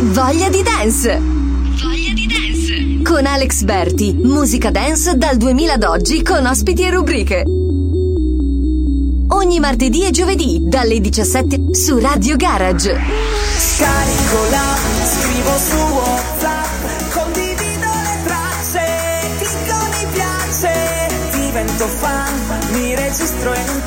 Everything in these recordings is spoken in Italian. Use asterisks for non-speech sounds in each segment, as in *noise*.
Voglia di dance! Voglia di dance! Con Alex Berti, musica dance dal 2000 ad oggi con ospiti e rubriche. Ogni martedì e giovedì dalle 17 su Radio Garage. Scarico la, scrivo su WhatsApp, condivido le tracce, clicco mi piace, divento fan, mi registro in un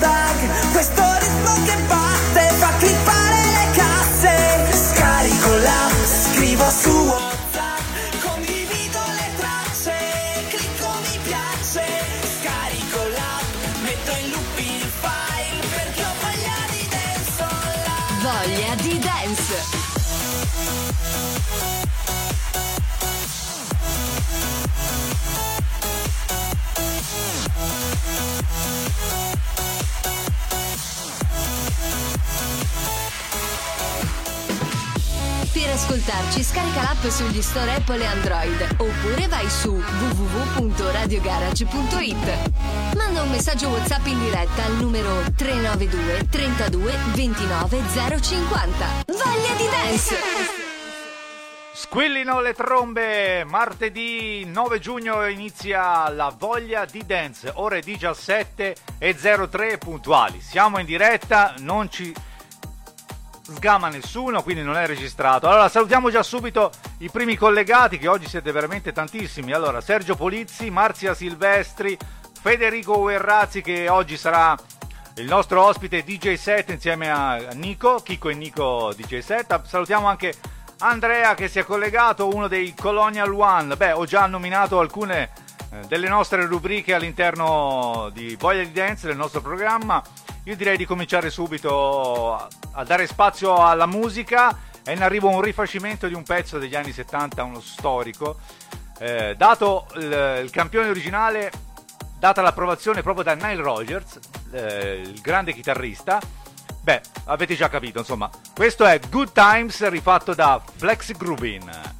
ascoltarci scarica l'app sugli store Apple e Android oppure vai su www.radiogarage.it. Manda un messaggio WhatsApp in diretta al numero 392 32 29 050. Voglia di dance! Squillino le trombe, martedì 9 giugno inizia la voglia di dance, ore 17 e 03 puntuali. Siamo in diretta, non ci sgama nessuno, quindi non è registrato. Allora salutiamo già subito i primi collegati, che oggi siete veramente tantissimi. Allora, Sergio Polizzi, Marzia Silvestri, Federico Verrazzi, che oggi sarà il nostro ospite DJ set insieme a Nico, Chico e Nico DJ set. Salutiamo anche Andrea che si è collegato, uno dei Colonial One. Beh, ho già nominato alcune eh, delle nostre rubriche all'interno di Voglia di Dance, del nostro programma. Io direi di cominciare subito a- dare spazio alla musica. È in arrivo un rifacimento di un pezzo degli anni 70, uno storico. Eh, dato il, il campione originale, data l'approvazione proprio da Nile Rogers, eh, il grande chitarrista, beh, avete già capito, insomma. Questo è Good Times rifatto da Flex Groovin.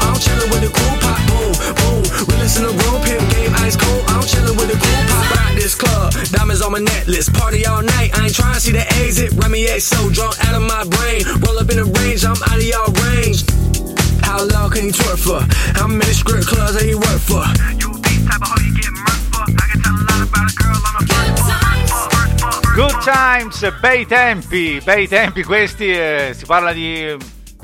I'm with the crew, pop, boom, boom. We listen to roll pin, game ice cold. I'm chilling with the crew, pop. Rock this club, diamonds on my necklace. Party all night, I ain't see the exit. Remy A so drunk out of my brain. Roll up in the range, I'm out of y'all range. How long can you twerk for? How many strip clubs you worked for? You these type of hoe you get murked for. I can tell a lot about a girl on a Good times, bei tempi, bei tempi questi, eh, si parla di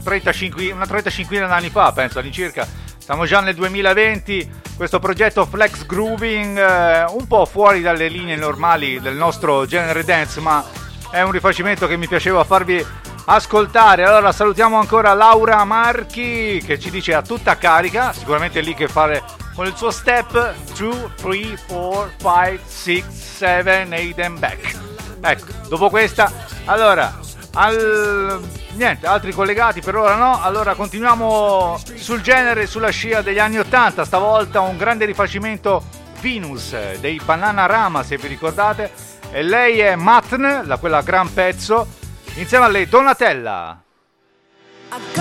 35, una 35 anni fa, penso all'incirca. Siamo già nel 2020, questo progetto Flex Grooving, eh, un po' fuori dalle linee normali del nostro genere dance, ma è un rifacimento che mi piaceva farvi ascoltare. Allora salutiamo ancora Laura Marchi che ci dice a tutta carica, sicuramente è lì che fare con il suo step 2, 3, 4, 5, 6, 7, 8 and back. Ecco, dopo questa, allora Al... Niente, altri collegati per ora no. Allora continuiamo sul genere, sulla scia degli anni 80. Stavolta un grande rifacimento Venus dei Banana Rama, se vi ricordate. E lei è Matn, la, quella gran pezzo, insieme a lei Donatella. I.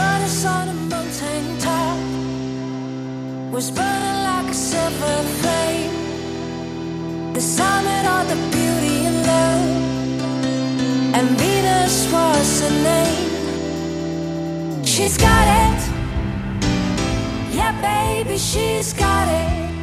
The summit of the beauty and love. And Venus was her name. She's got it. Yeah, baby, she's got it.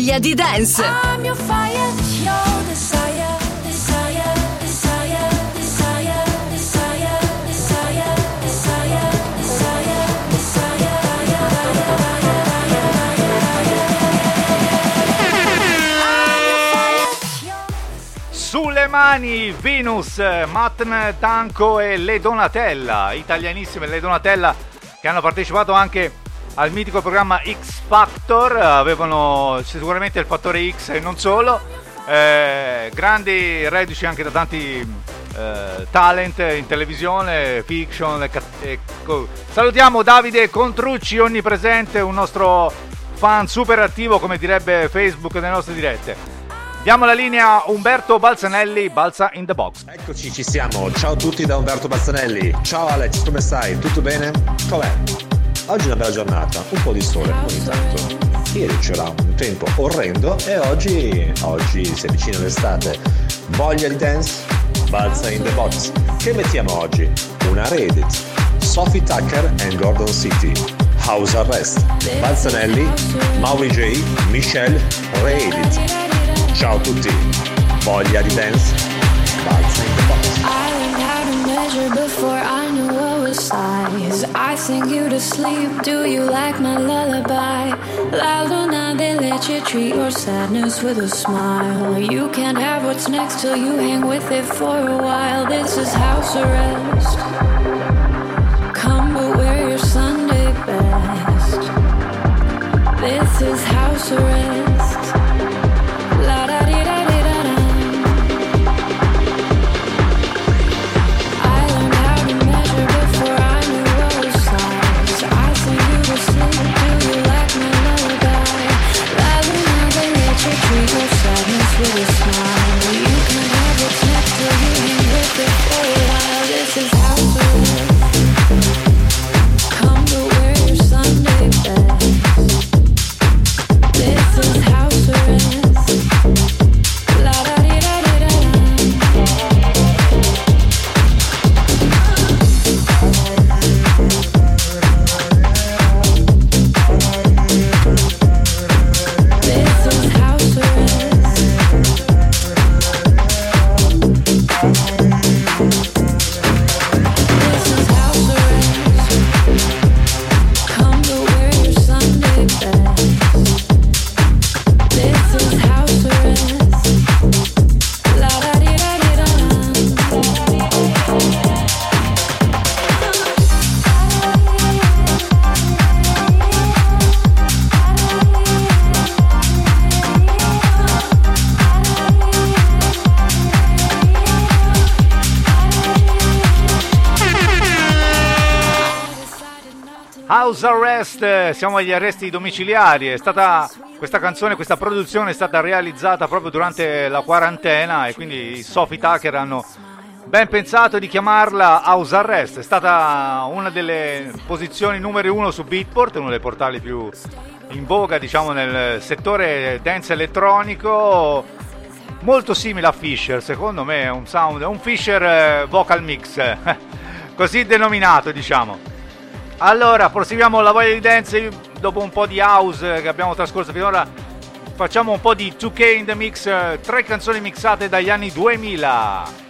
Voglia di dance! I'm your fire, your desire, desire, desire, desire, desire, desire, desire, desire, Sulle mani Venus, Matn Tanco e Le Donatella, italianissime Le Donatella che hanno partecipato anche al mitico programma X Factor, avevano sicuramente il fattore X e non solo, eh, grandi reduci anche da tanti eh, talent in televisione, fiction. e ca- ecco. Salutiamo Davide Contrucci, onnipresente, un nostro fan super attivo come direbbe Facebook nelle nostre dirette. Diamo la linea a Umberto Balzanelli, Balza in the box. Eccoci, ci siamo. Ciao a tutti da Umberto Bazzanelli. Ciao Alex, come stai? Tutto bene? Com'è? Oggi è una bella giornata, un po' di sole ogni tanto. Ieri c'era un tempo orrendo e oggi, oggi si avvicina l'estate. Voglia di dance? Balza in the box. Che mettiamo oggi? Una Reddit. Sophie Tucker and Gordon City. House Arrest. Balzanelli, Mauri J, Michelle, Reddit. Ciao a tutti. Voglia di dance? Balza in the box. Before I sing you to sleep. Do you like my lullaby? La luna, they let you treat your sadness with a smile. You can't have what's next till you hang with it for a while. This is house arrest. Come but wear your Sunday best. This is house arrest. You can have a snapped to you with the siamo agli arresti domiciliari. Stata, questa canzone, questa produzione è stata realizzata proprio durante la quarantena e quindi i Sophie Tucker hanno ben pensato di chiamarla House Arrest. È stata una delle posizioni numero uno su Beatport, uno dei portali più in voga diciamo nel settore dance elettronico. Molto simile a Fisher, secondo me è un sound, un Fisher eh, vocal mix, *laughs* così denominato diciamo. Allora, proseguiamo la voglia di dance dopo un po' di house che abbiamo trascorso finora. Facciamo un po' di 2K in the mix, eh, tre canzoni mixate dagli anni 2000.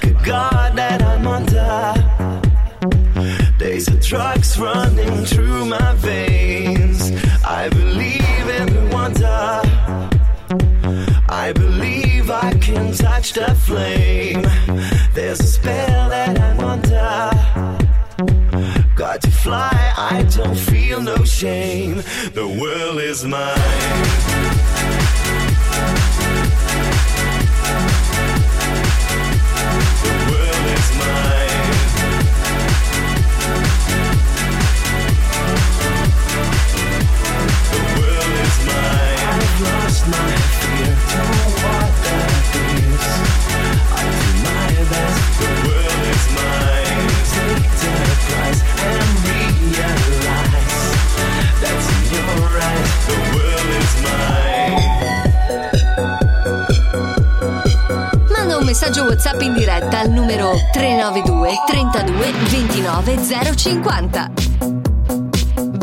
Like a god that I'm under. There's a drugs running through my veins. I believe in the wonder. I believe I can touch the flame. There's a spell that I'm under. Got to fly, I don't feel no shame. The world is mine. Messaggio WhatsApp in diretta al numero 392 32 29 050.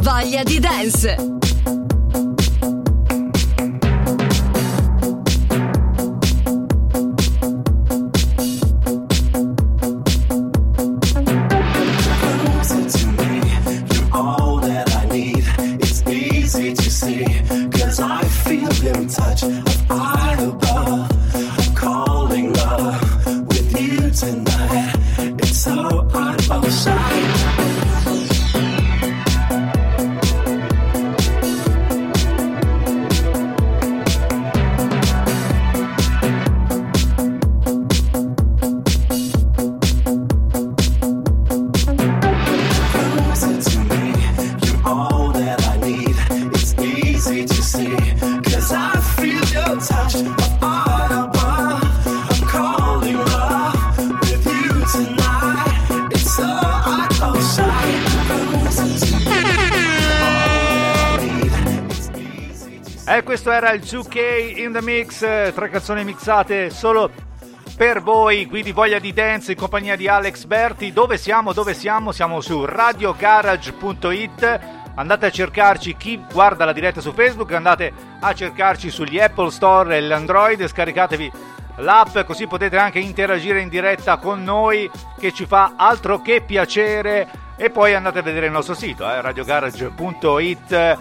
Voglia di dance! E questo era il 2K in the mix, eh, tre canzoni mixate solo per voi, qui di Voglia di Dance in compagnia di Alex Berti. Dove siamo? Dove siamo? Siamo su radiogarage.it. Andate a cercarci chi guarda la diretta su Facebook, andate a cercarci sugli Apple Store e l'Android, scaricatevi l'app così potete anche interagire in diretta con noi che ci fa altro che piacere e poi andate a vedere il nostro sito eh, radiogarage.it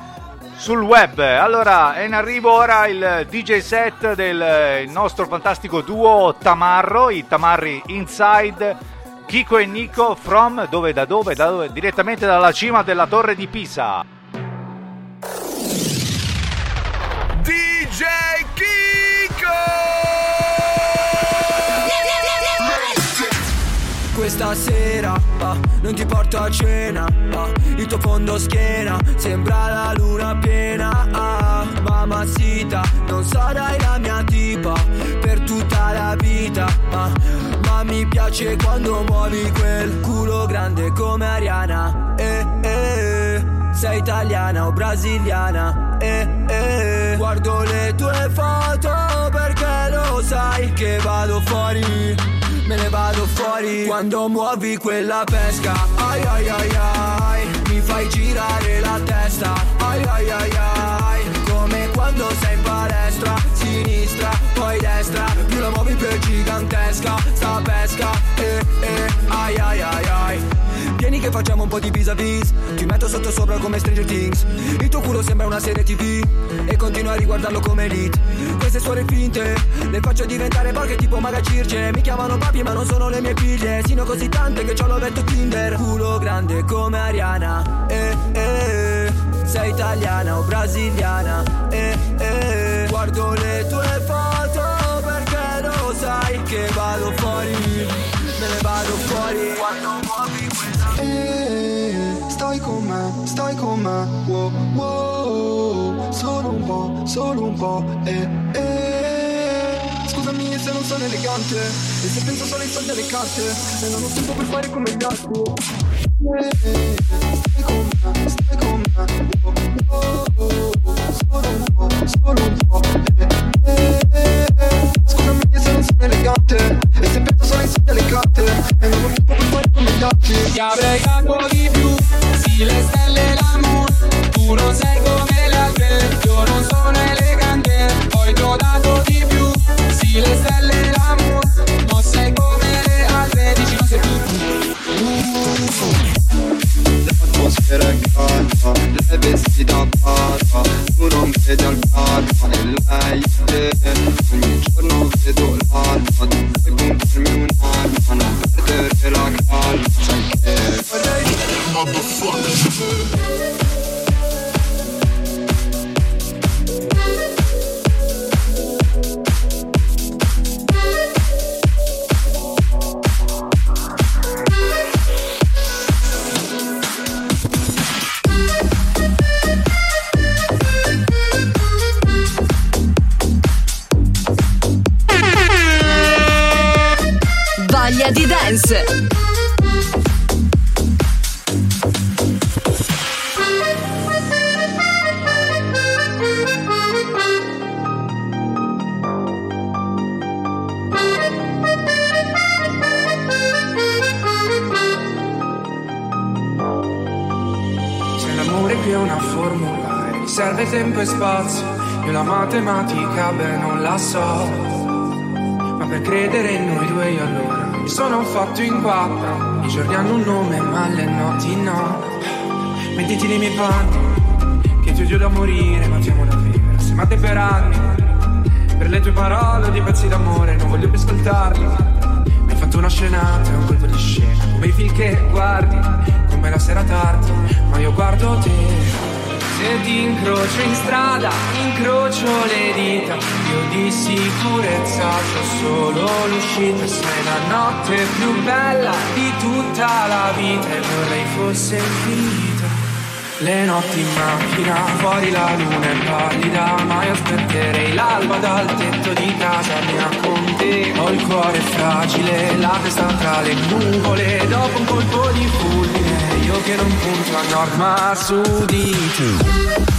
sul web. Allora, è in arrivo ora il DJ set del nostro fantastico duo Tamarro, i Tamarri Inside, Kiko e Nico from dove da dove? Da dove? Direttamente dalla cima della torre di Pisa. DJ Questa sera ah, non ti porto a cena ah, Il tuo fondo schiena sembra la luna piena ah, Mamacita, non sarai la mia tipa Per tutta la vita ah, Ma mi piace quando muovi quel culo grande come Ariana eh, eh, Sei italiana o brasiliana eh, eh, Guardo le tue foto perché lo sai che vado fuori me ne vado fuori. Quando muovi quella pesca Ai ai ai ai Mi fai girare la testa. Ai ai ai ai facciamo un po' di vis-a-vis. Ti metto sotto sopra come Stranger Things. Il tuo culo sembra una serie tv E continuo a riguardarlo come elite. Queste suore finte Le faccio diventare porche tipo Maga Circe Mi chiamano papi ma non sono le mie figlie. Sino così tante che c'ho l'ovetto Tinder. Culo grande come Ariana. Eh eh Sei italiana o brasiliana. Eh eh Guardo le tue foto perché lo sai che vado fuori Me ne vado fuori Quando muovi Eh, stai con me, stai con me, wow, wow, solo un po', solo un po', eh, eh. Scusami se non sono elegante, e se penso solo ai soldi alle carte, e non ho tempo per fare come gli altri. Eh, stai con me, stai con me, wow, wow, solo un po', solo un po', eh, eh. Scusami se non sono elegante, altri. Ti avrei dato di più, sì le stelle l'amore Tu non sei come le altre, io non sono elegante Poi ti ho dato di più, sì le stelle l'amore Non sei come le altre, dici non sei più L'atmosfera è calda, lei vestita bata Tu non vedi al carta e lei Ogni giorno vedo l'alba Voglia so. Ma per credere in noi due io allora mi sono fatto in quattro. I giorni hanno un nome, ma le notti no. Mettiti nei miei panni, che ti odio da morire, ma ti amo da vivere. Se mate per anni, per le tue parole di pezzi d'amore, non voglio più ascoltarli. Mi hai fatto una scenata, un colpo di scena, come i film che guardi, come la sera tardi, ma io guardo te. Se ti incrocio in strada, incrocio le dita. Io di sicurezza c'ho solo l'uscita. Sei la notte più bella di tutta la vita E vorrei fosse infinita Le notti in macchina, fuori la luna è pallida Ma io aspetterei l'alba dal tetto di casa mia con te. Ho il cuore fragile, la testa tra le nuvole Dopo un colpo di fulmine Io che non punto a nord ma di te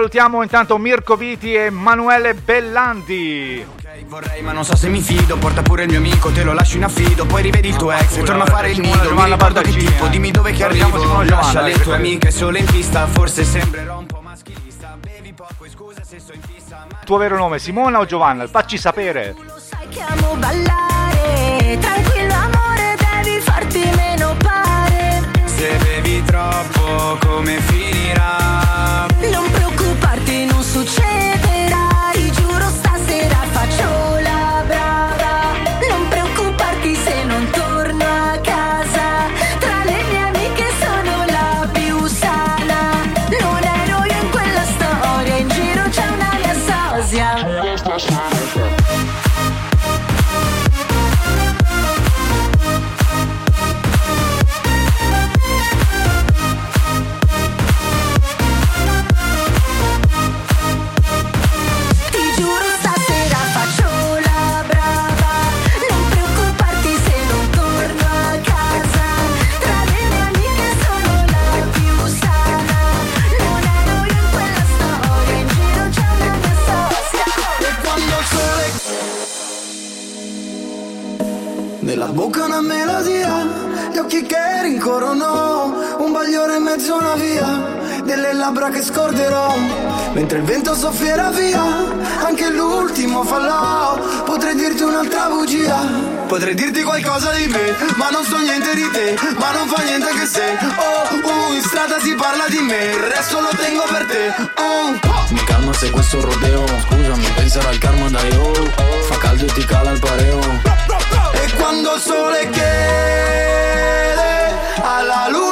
salutiamo intanto Mirko Viti e Emanuele Bellandi. Ok, vorrei, ma non so se mi fido. Porta pure il mio amico, te lo lascio in affido. Poi rivedi il tuo ex e torna a fare il nido. Mi ricordo che tipo, dimmi dove che arrivo. Lascia le eh, tue amiche solo in pista. Forse sembrerò un po' maschilista. Bevi poco, e scusa se sto in fissa. Tuo vero nome, Simona o Giovanna? Facci sapere. Lo sai che amo ballare. che scorderò. Mentre il vento soffierà via Anche l'ultimo fallò Potrei dirti un'altra bugia. Potrei dirti qualcosa di me Ma non so niente di te Ma non fa niente che se. Oh, uh, in strada si parla di me Il resto lo tengo per te. Uh. Mi calma se questo rodeo Scusami, penserò al karma da oh Fa caldo e ti cala il pareo. E quando il sole chiede Alla luce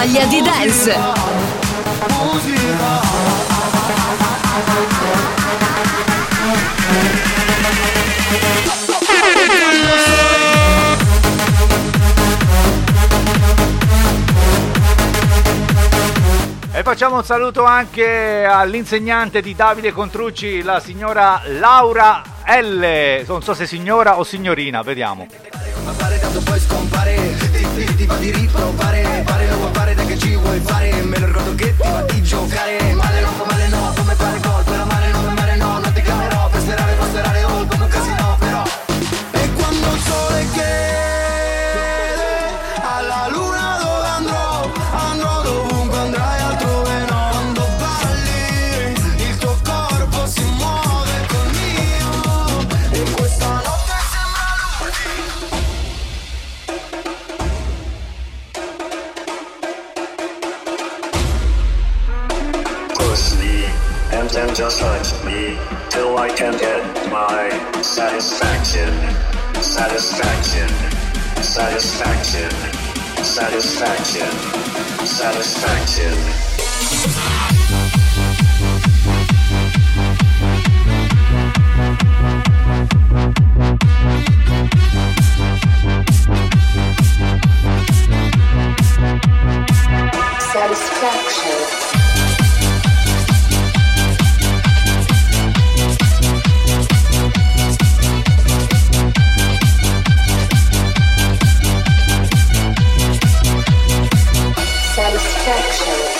voglia di dance. E facciamo un saluto anche all'insegnante di Davide Contrucci, la signora Laura L. Non so se signora o signorina, vediamo. Ma me lo recuerdo que I can get my satisfaction, satisfaction, satisfaction, satisfaction, satisfaction. Satisfaction. Satisfaction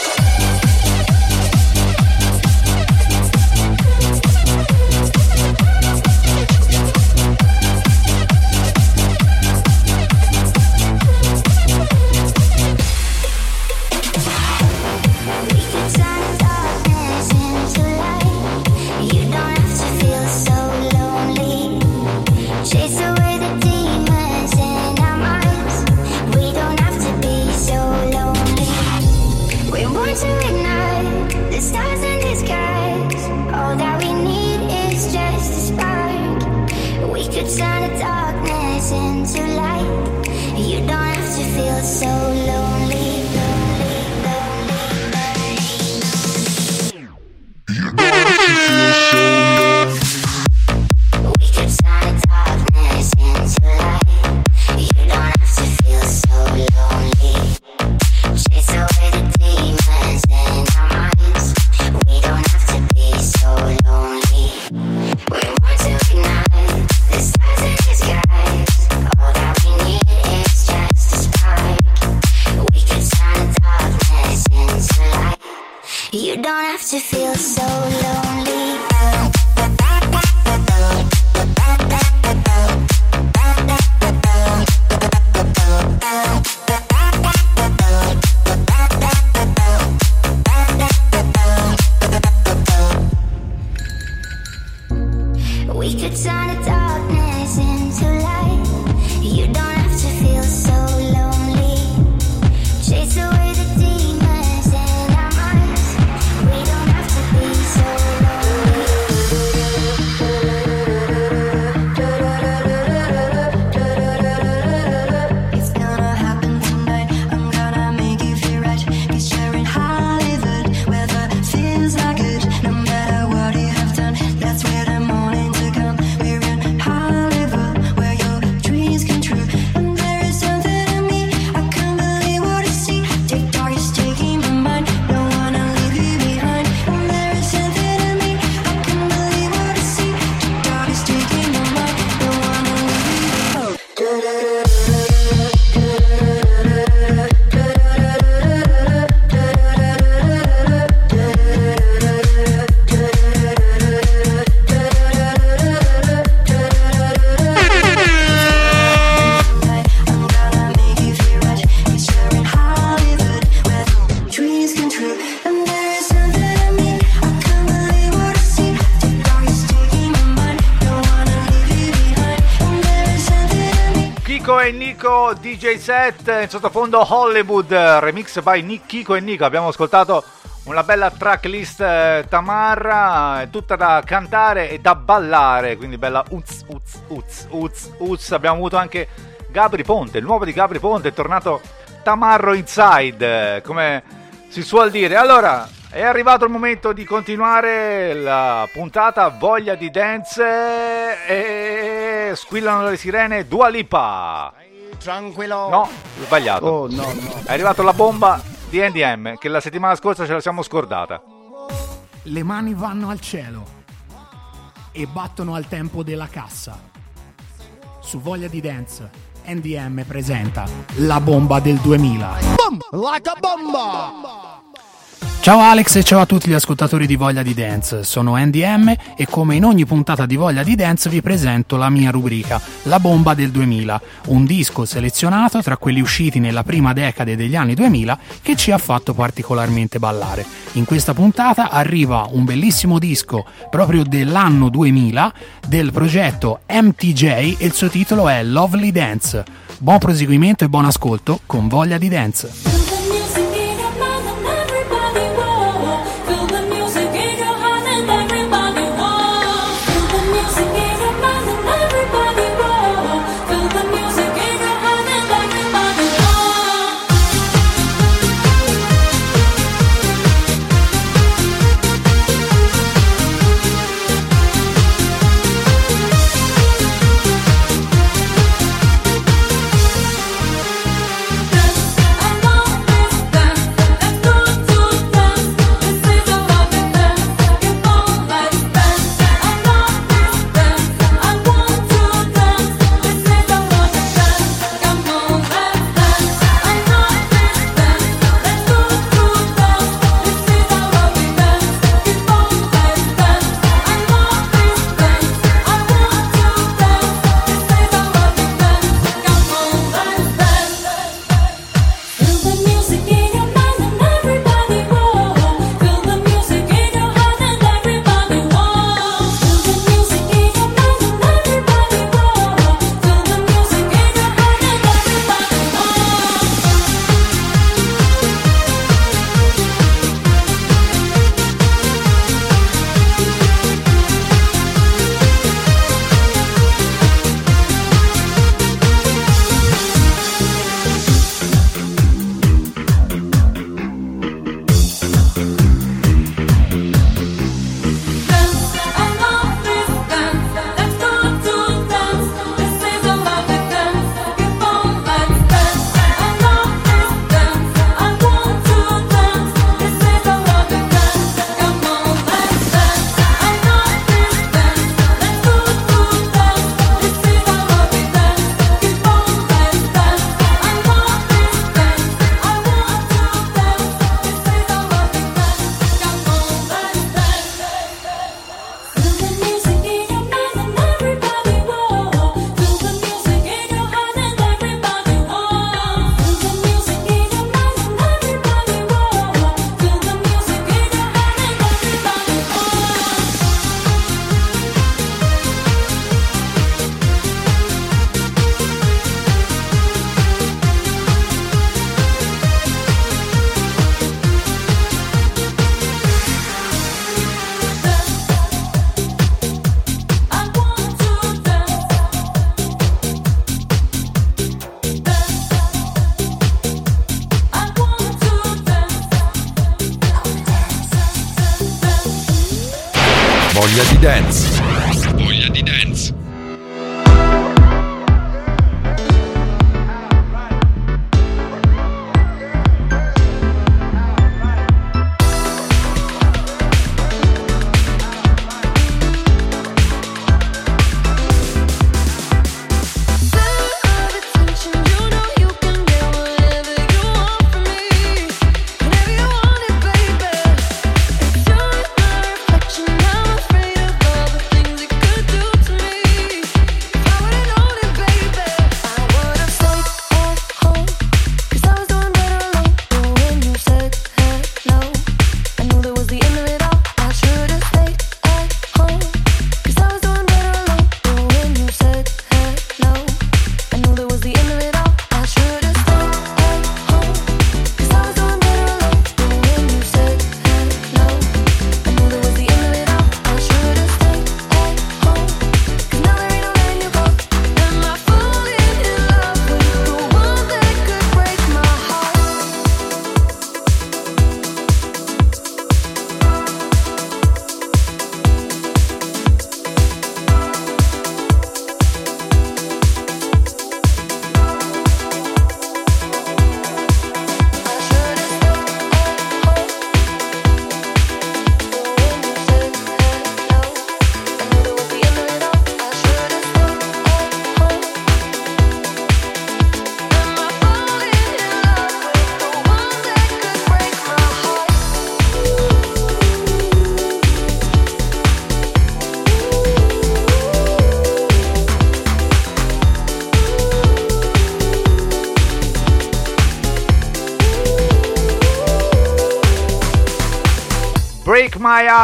Set in sottofondo Hollywood remix by Nick, Kiko e Nico. Abbiamo ascoltato una bella tracklist eh, tamarra, eh, tutta da cantare e da ballare, quindi bella uz uz uz uz uz. Abbiamo avuto anche Gabri Ponte, il nuovo di Gabri Ponte è tornato Tamarro Inside, eh, come si suol dire. Allora, è arrivato il momento di continuare la puntata Voglia di Dance e squillano le sirene Dua Lipa. Tranquillo. No, sbagliato. Oh, no, no. È arrivata la bomba di NDM che la settimana scorsa ce la siamo scordata. Le mani vanno al cielo e battono al tempo della cassa. Su Voglia di Dance, NDM presenta la bomba del 2000. Boom! Like a bomba! Ciao Alex e ciao a tutti gli ascoltatori di Voglia di Dance, sono NDM e come in ogni puntata di Voglia di Dance vi presento la mia rubrica, La bomba del 2000, un disco selezionato tra quelli usciti nella prima decade degli anni 2000 che ci ha fatto particolarmente ballare. In questa puntata arriva un bellissimo disco proprio dell'anno 2000 del progetto MTJ e il suo titolo è Lovely Dance. Buon proseguimento e buon ascolto con Voglia di Dance.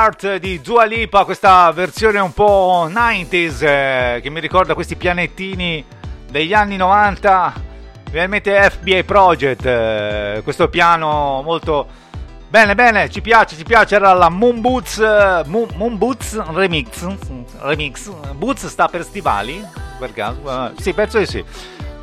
Heart di Dua Lipa, questa versione un po' 90s eh, che mi ricorda questi pianettini degli anni 90, veramente FBI Project, eh, questo piano molto bene, bene, ci piace, ci piace, era la Moon Boots, eh, Moon, Moon Boots Remix, Remix, Boots sta per stivali, per caso? Eh, sì, penso di sì.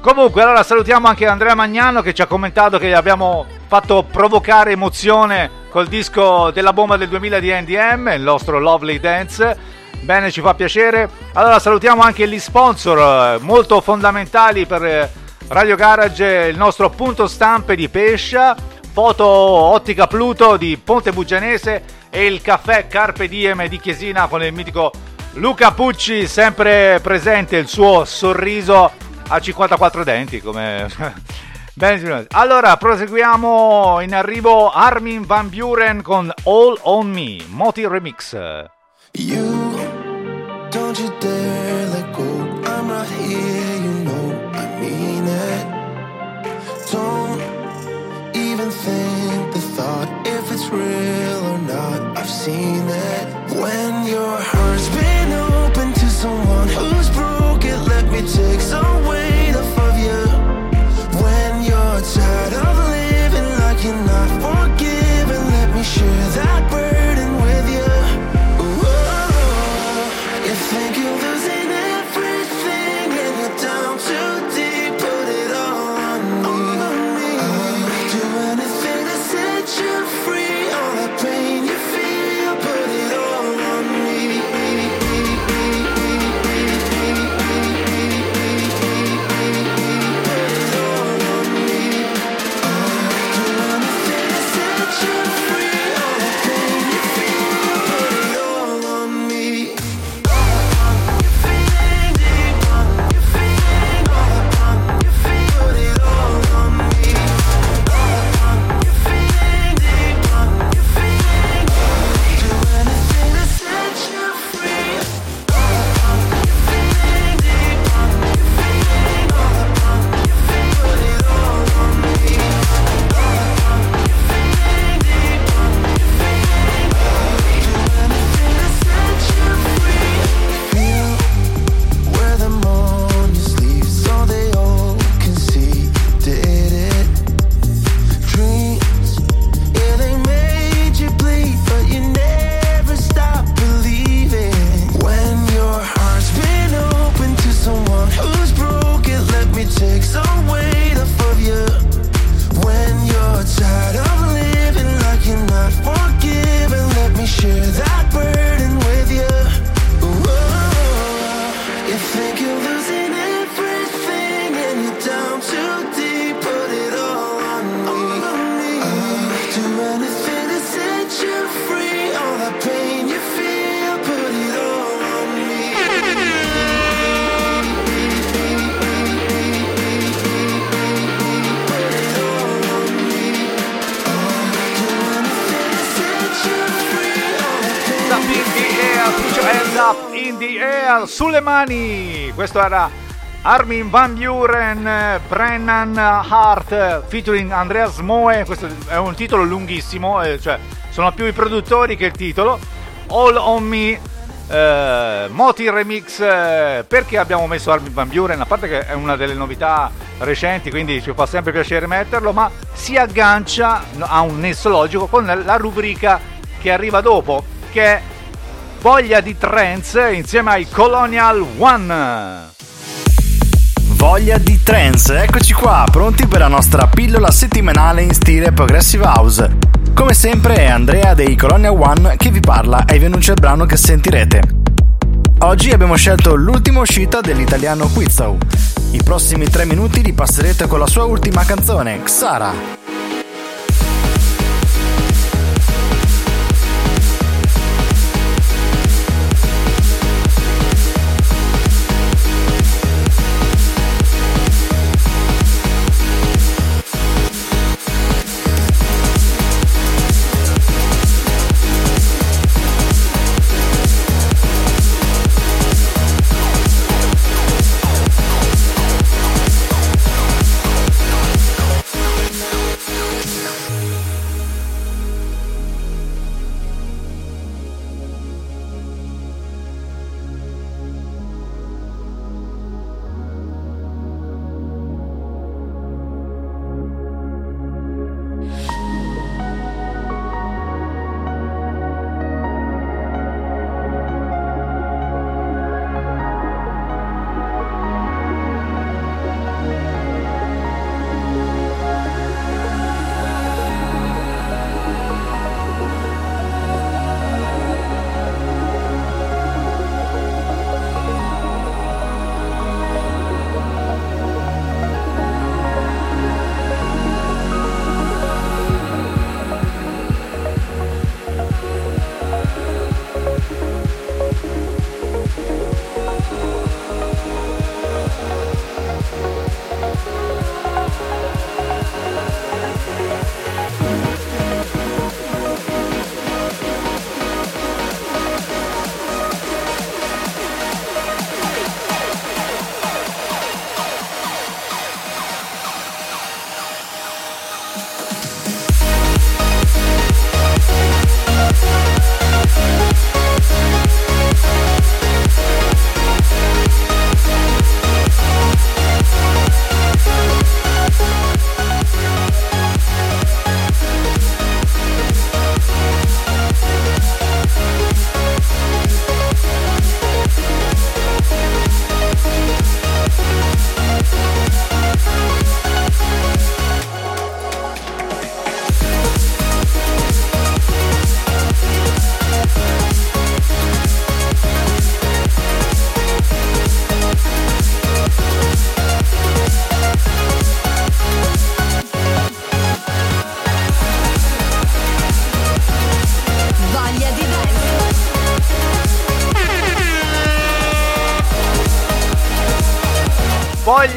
Comunque, allora salutiamo anche Andrea Magnano che ci ha commentato che abbiamo fatto provocare emozione col disco della bomba del 2000 di NDM, il nostro Lovely Dance. Bene, ci fa piacere. Allora salutiamo anche gli sponsor eh, molto fondamentali per eh, Radio Garage, il nostro punto stampe di Pescia, Foto Ottica Pluto di Ponte Bugianese e il caffè Carpe Diem di Chiesina con il mitico Luca Pucci, sempre presente il suo sorriso a 54 denti, come... *laughs* Signori. Allora, proseguiamo in arrivo Armin Van Buren con All On Me, Moti Remix. You, don't you dare let go. I'm right here, you know I mean it. Don't even think the thought if it's real or not. I've seen it. When your heart's been open to someone who's broken, let me take some weight inside mani. Questo era Armin Van Buren, Brennan Hart featuring Andreas Moe. Questo è un titolo lunghissimo, eh, cioè sono più i produttori che il titolo. All on Me. eh, Moti Remix eh, perché abbiamo messo Armin Van Buren a parte che è una delle novità recenti quindi ci fa sempre piacere metterlo ma si aggancia a un nesso logico con la rubrica che arriva dopo che è Voglia di Trance insieme ai Colonial One. Voglia di trance, eccoci qua, pronti per la nostra pillola settimanale in stile Progressive House. Come sempre è Andrea dei Colonia One che vi parla e vi annuncia il brano che sentirete. Oggi abbiamo scelto l'ultima uscita dell'italiano Quizzo. I prossimi tre minuti li passerete con la sua ultima canzone, Xara.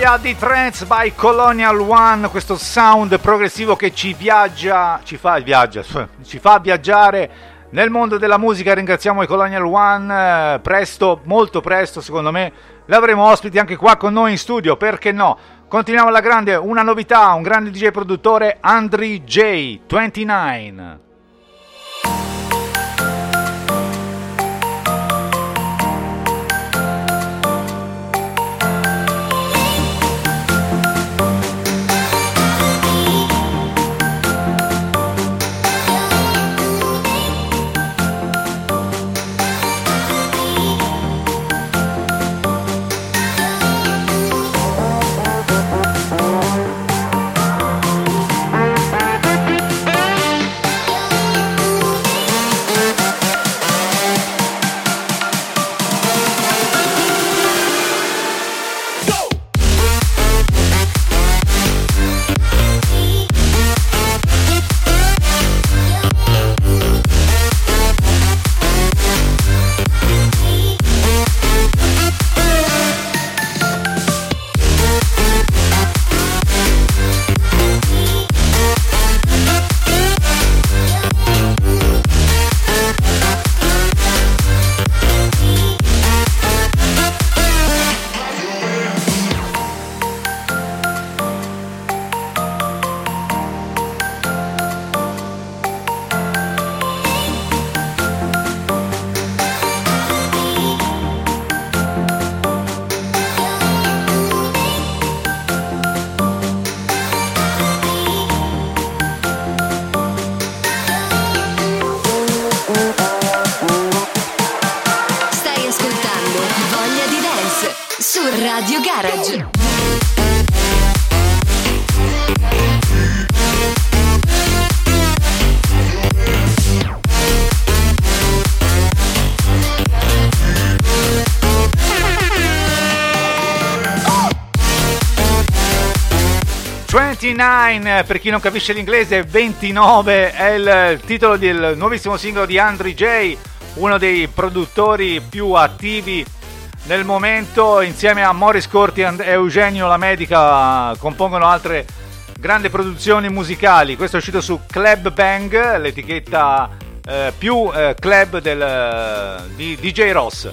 storia di Trends by Colonial One, questo sound progressivo che ci viaggia, ci fa, viaggia, ci fa viaggiare nel mondo della musica. Ringraziamo i Colonial One, eh, presto, molto presto secondo me, l'avremo ospiti anche qua con noi in studio, perché no? Continuiamo alla grande, una novità, un grande DJ produttore, Andri J29. «29», per chi non capisce l'inglese, 29 è il titolo del nuovissimo singolo di Andri J, uno dei produttori più attivi nel momento, insieme a Morris Corti e Eugenio La Medica, compongono altre grandi produzioni musicali. Questo è uscito su Club Bang, l'etichetta eh, più eh, club del, di DJ Ross.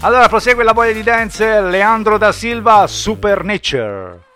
Allora prosegue la voglia di dance, Leandro da Silva, Supernature.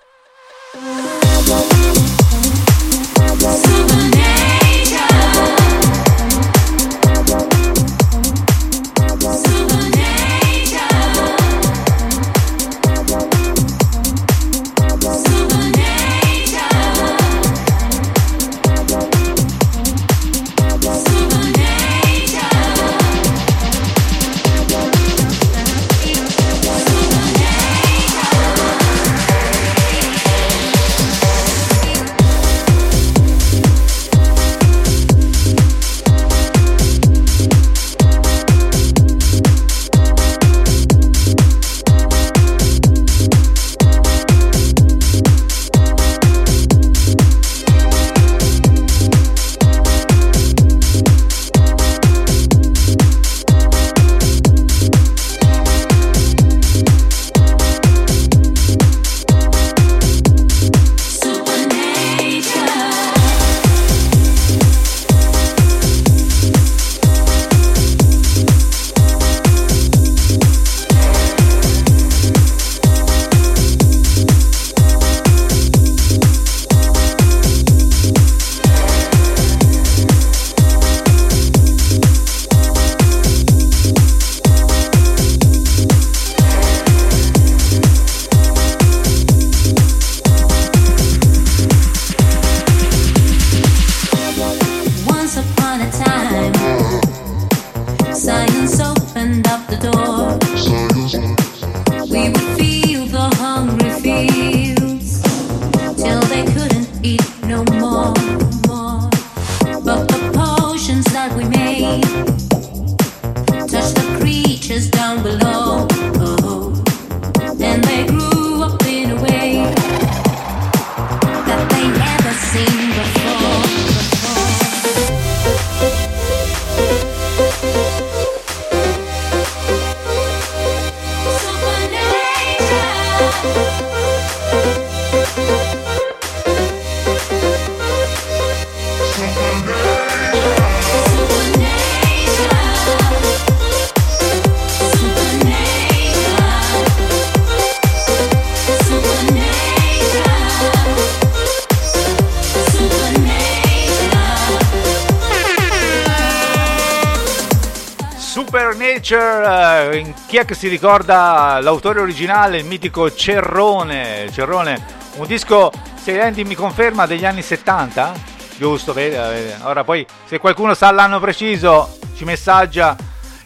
È che si ricorda l'autore originale, il mitico Cerrone? Cerrone, un disco, se Andy mi conferma, degli anni 70? Giusto, vedi? vedi. Ora poi, se qualcuno sa l'anno preciso, ci messaggia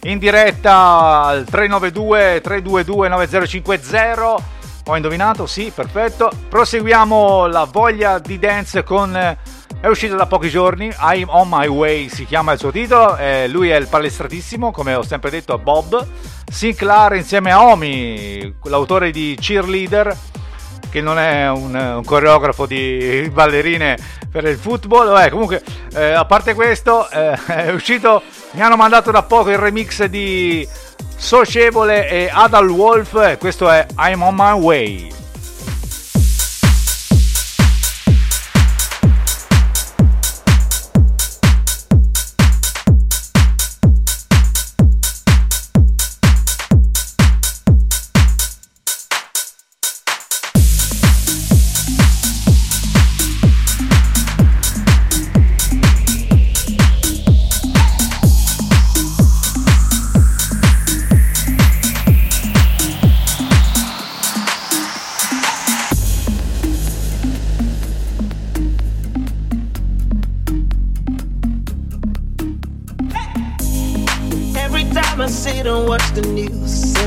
in diretta al 392 322 9050. Ho indovinato? Sì, perfetto. Proseguiamo la voglia di dance con... È uscito da pochi giorni, I'm on my way si chiama il suo titolo, eh, lui è il palestratissimo, come ho sempre detto Bob, Sinclair insieme a Omi, l'autore di Cheerleader, che non è un, un coreografo di ballerine per il football, Vabbè, comunque eh, a parte questo eh, è uscito, mi hanno mandato da poco il remix di Socievole e Adal Wolf, questo è I'm on my way.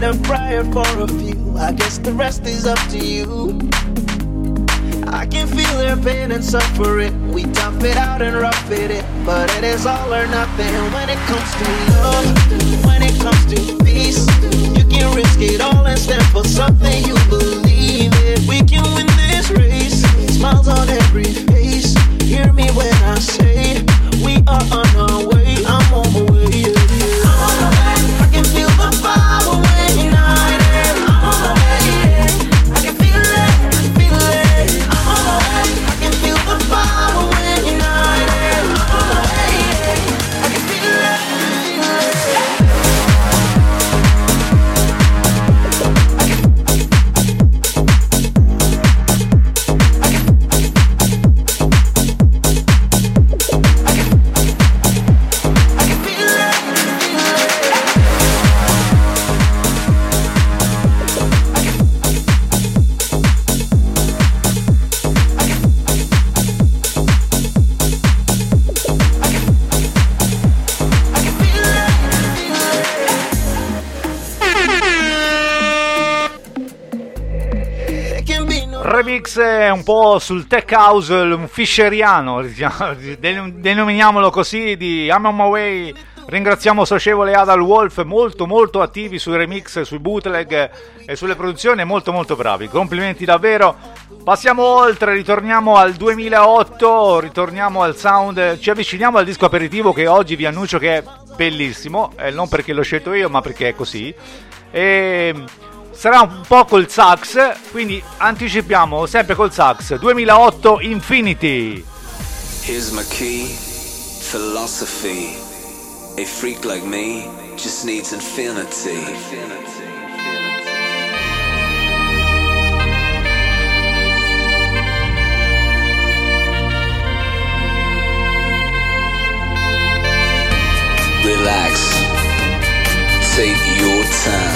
And pray for a few. I guess the rest is up to you. I can feel their pain and suffering. We tough it out and rough it in, but it is all or nothing when it comes to love. When it comes to peace, you can risk it all and stand for something you believe in. We can win this race. Smiles on every face. Hear me when I say we are on our way. Remix è un po' sul tech house, un fischeriano, *laughs* diciamo, den- denominiamolo così, di I'm on my way. Ringraziamo Socievole Adal Wolf, molto molto attivi sui remix, sui bootleg e sulle produzioni, molto molto bravi. Complimenti davvero. Passiamo oltre, ritorniamo al 2008, ritorniamo al sound, ci avviciniamo al disco aperitivo che oggi vi annuncio che è bellissimo, eh, non perché l'ho scelto io, ma perché è così. E sarà un po' col sax, quindi anticipiamo sempre col sax 2008 Infinity. Here's my key, philosophy. A freak like me just needs infinity. Relax, take your time.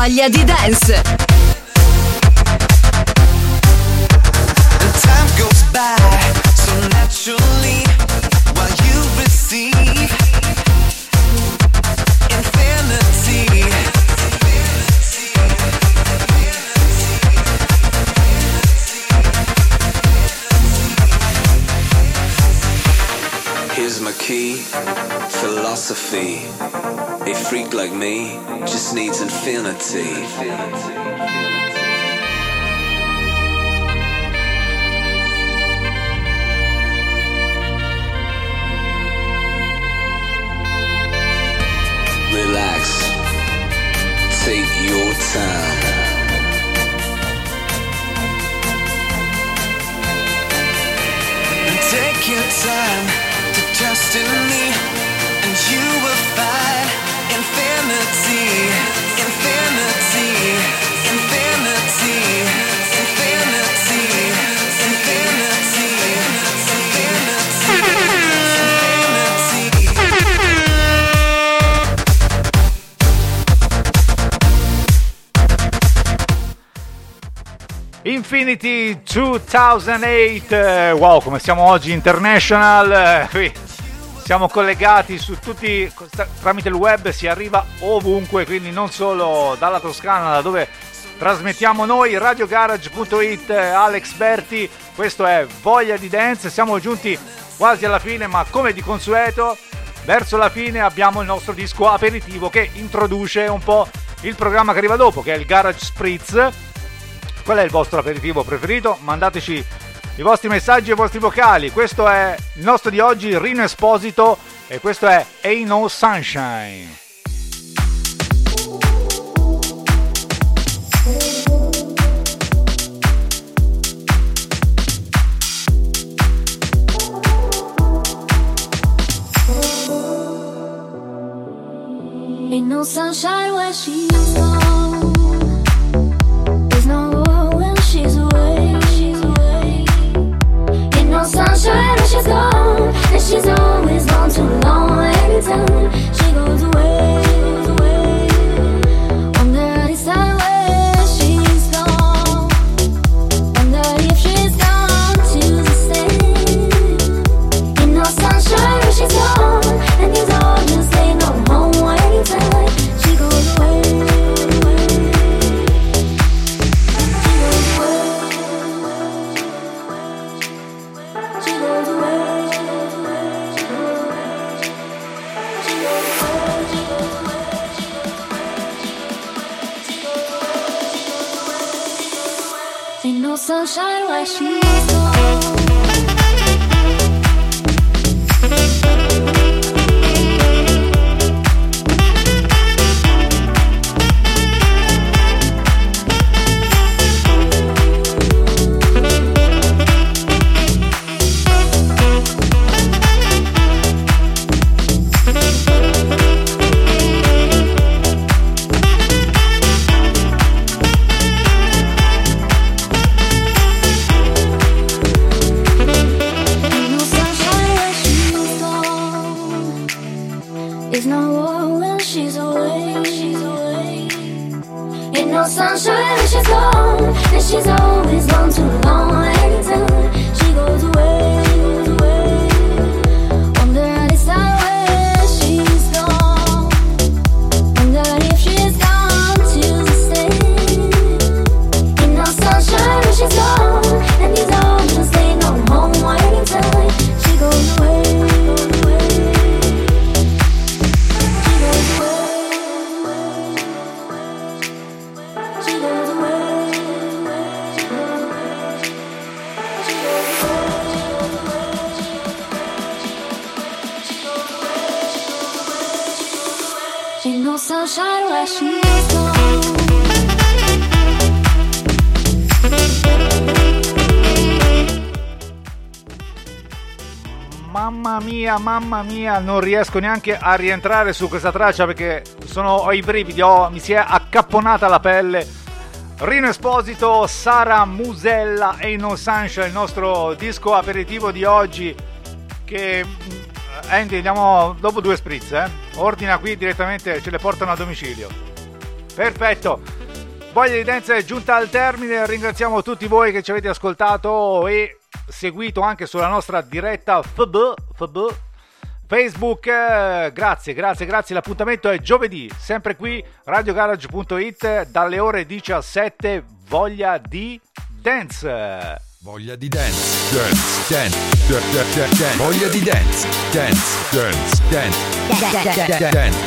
Voglia di dance. And time goes by so naturally while you. Here's my key, philosophy. A freak like me just needs infinity. Relax. Take your time. Take your time to trust in me, infinity, infinity, infinity, infinity, infinity, Infinity 2008, eh, wow come siamo oggi international, eh, siamo collegati su tutti, tramite il web si arriva ovunque, quindi non solo dalla Toscana da dove trasmettiamo noi, radiogarage.it, Alex Berti, questo è Voglia di Dance, siamo giunti quasi alla fine ma come di consueto verso la fine abbiamo il nostro disco aperitivo che introduce un po' il programma che arriva dopo, che è il Garage Spritz. Qual è il vostro aperitivo preferito? Mandateci i vostri messaggi e i vostri vocali. Questo è il nostro di oggi, Rino Esposito, e questo è Ain't No Sunshine. Ain't no sunshine where she's gone. Gone. And she's always gone too long. Every time she goes away. No sunshine when she's gone. And she's always gone too long. Anytime she goes away. Mamma mia, mamma mia, non riesco neanche a rientrare su questa traccia perché sono, ho i brividi, ho- mi si è accapponata la pelle. Rino Esposito, Sara Musella e No Sunshine, il nostro disco aperitivo di oggi che mm, Andy andiamo dopo due spritz, eh? Ordina qui direttamente, ce le portano a domicilio. Perfetto. Voglia di Dance è giunta al termine, ringraziamo tutti voi che ci avete ascoltato e seguito anche sulla nostra diretta FB, FB Facebook. eh, Grazie, grazie, grazie. L'appuntamento è giovedì, sempre qui, radiogarage.it, dalle ore 17, voglia di dance. Voglia di dance, dance, dance, dance, dance. Voglia di dance, dance, dance, dance, dance, dance.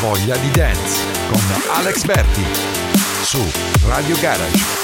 Voglia di dance con Alex Berti su Radio Garage.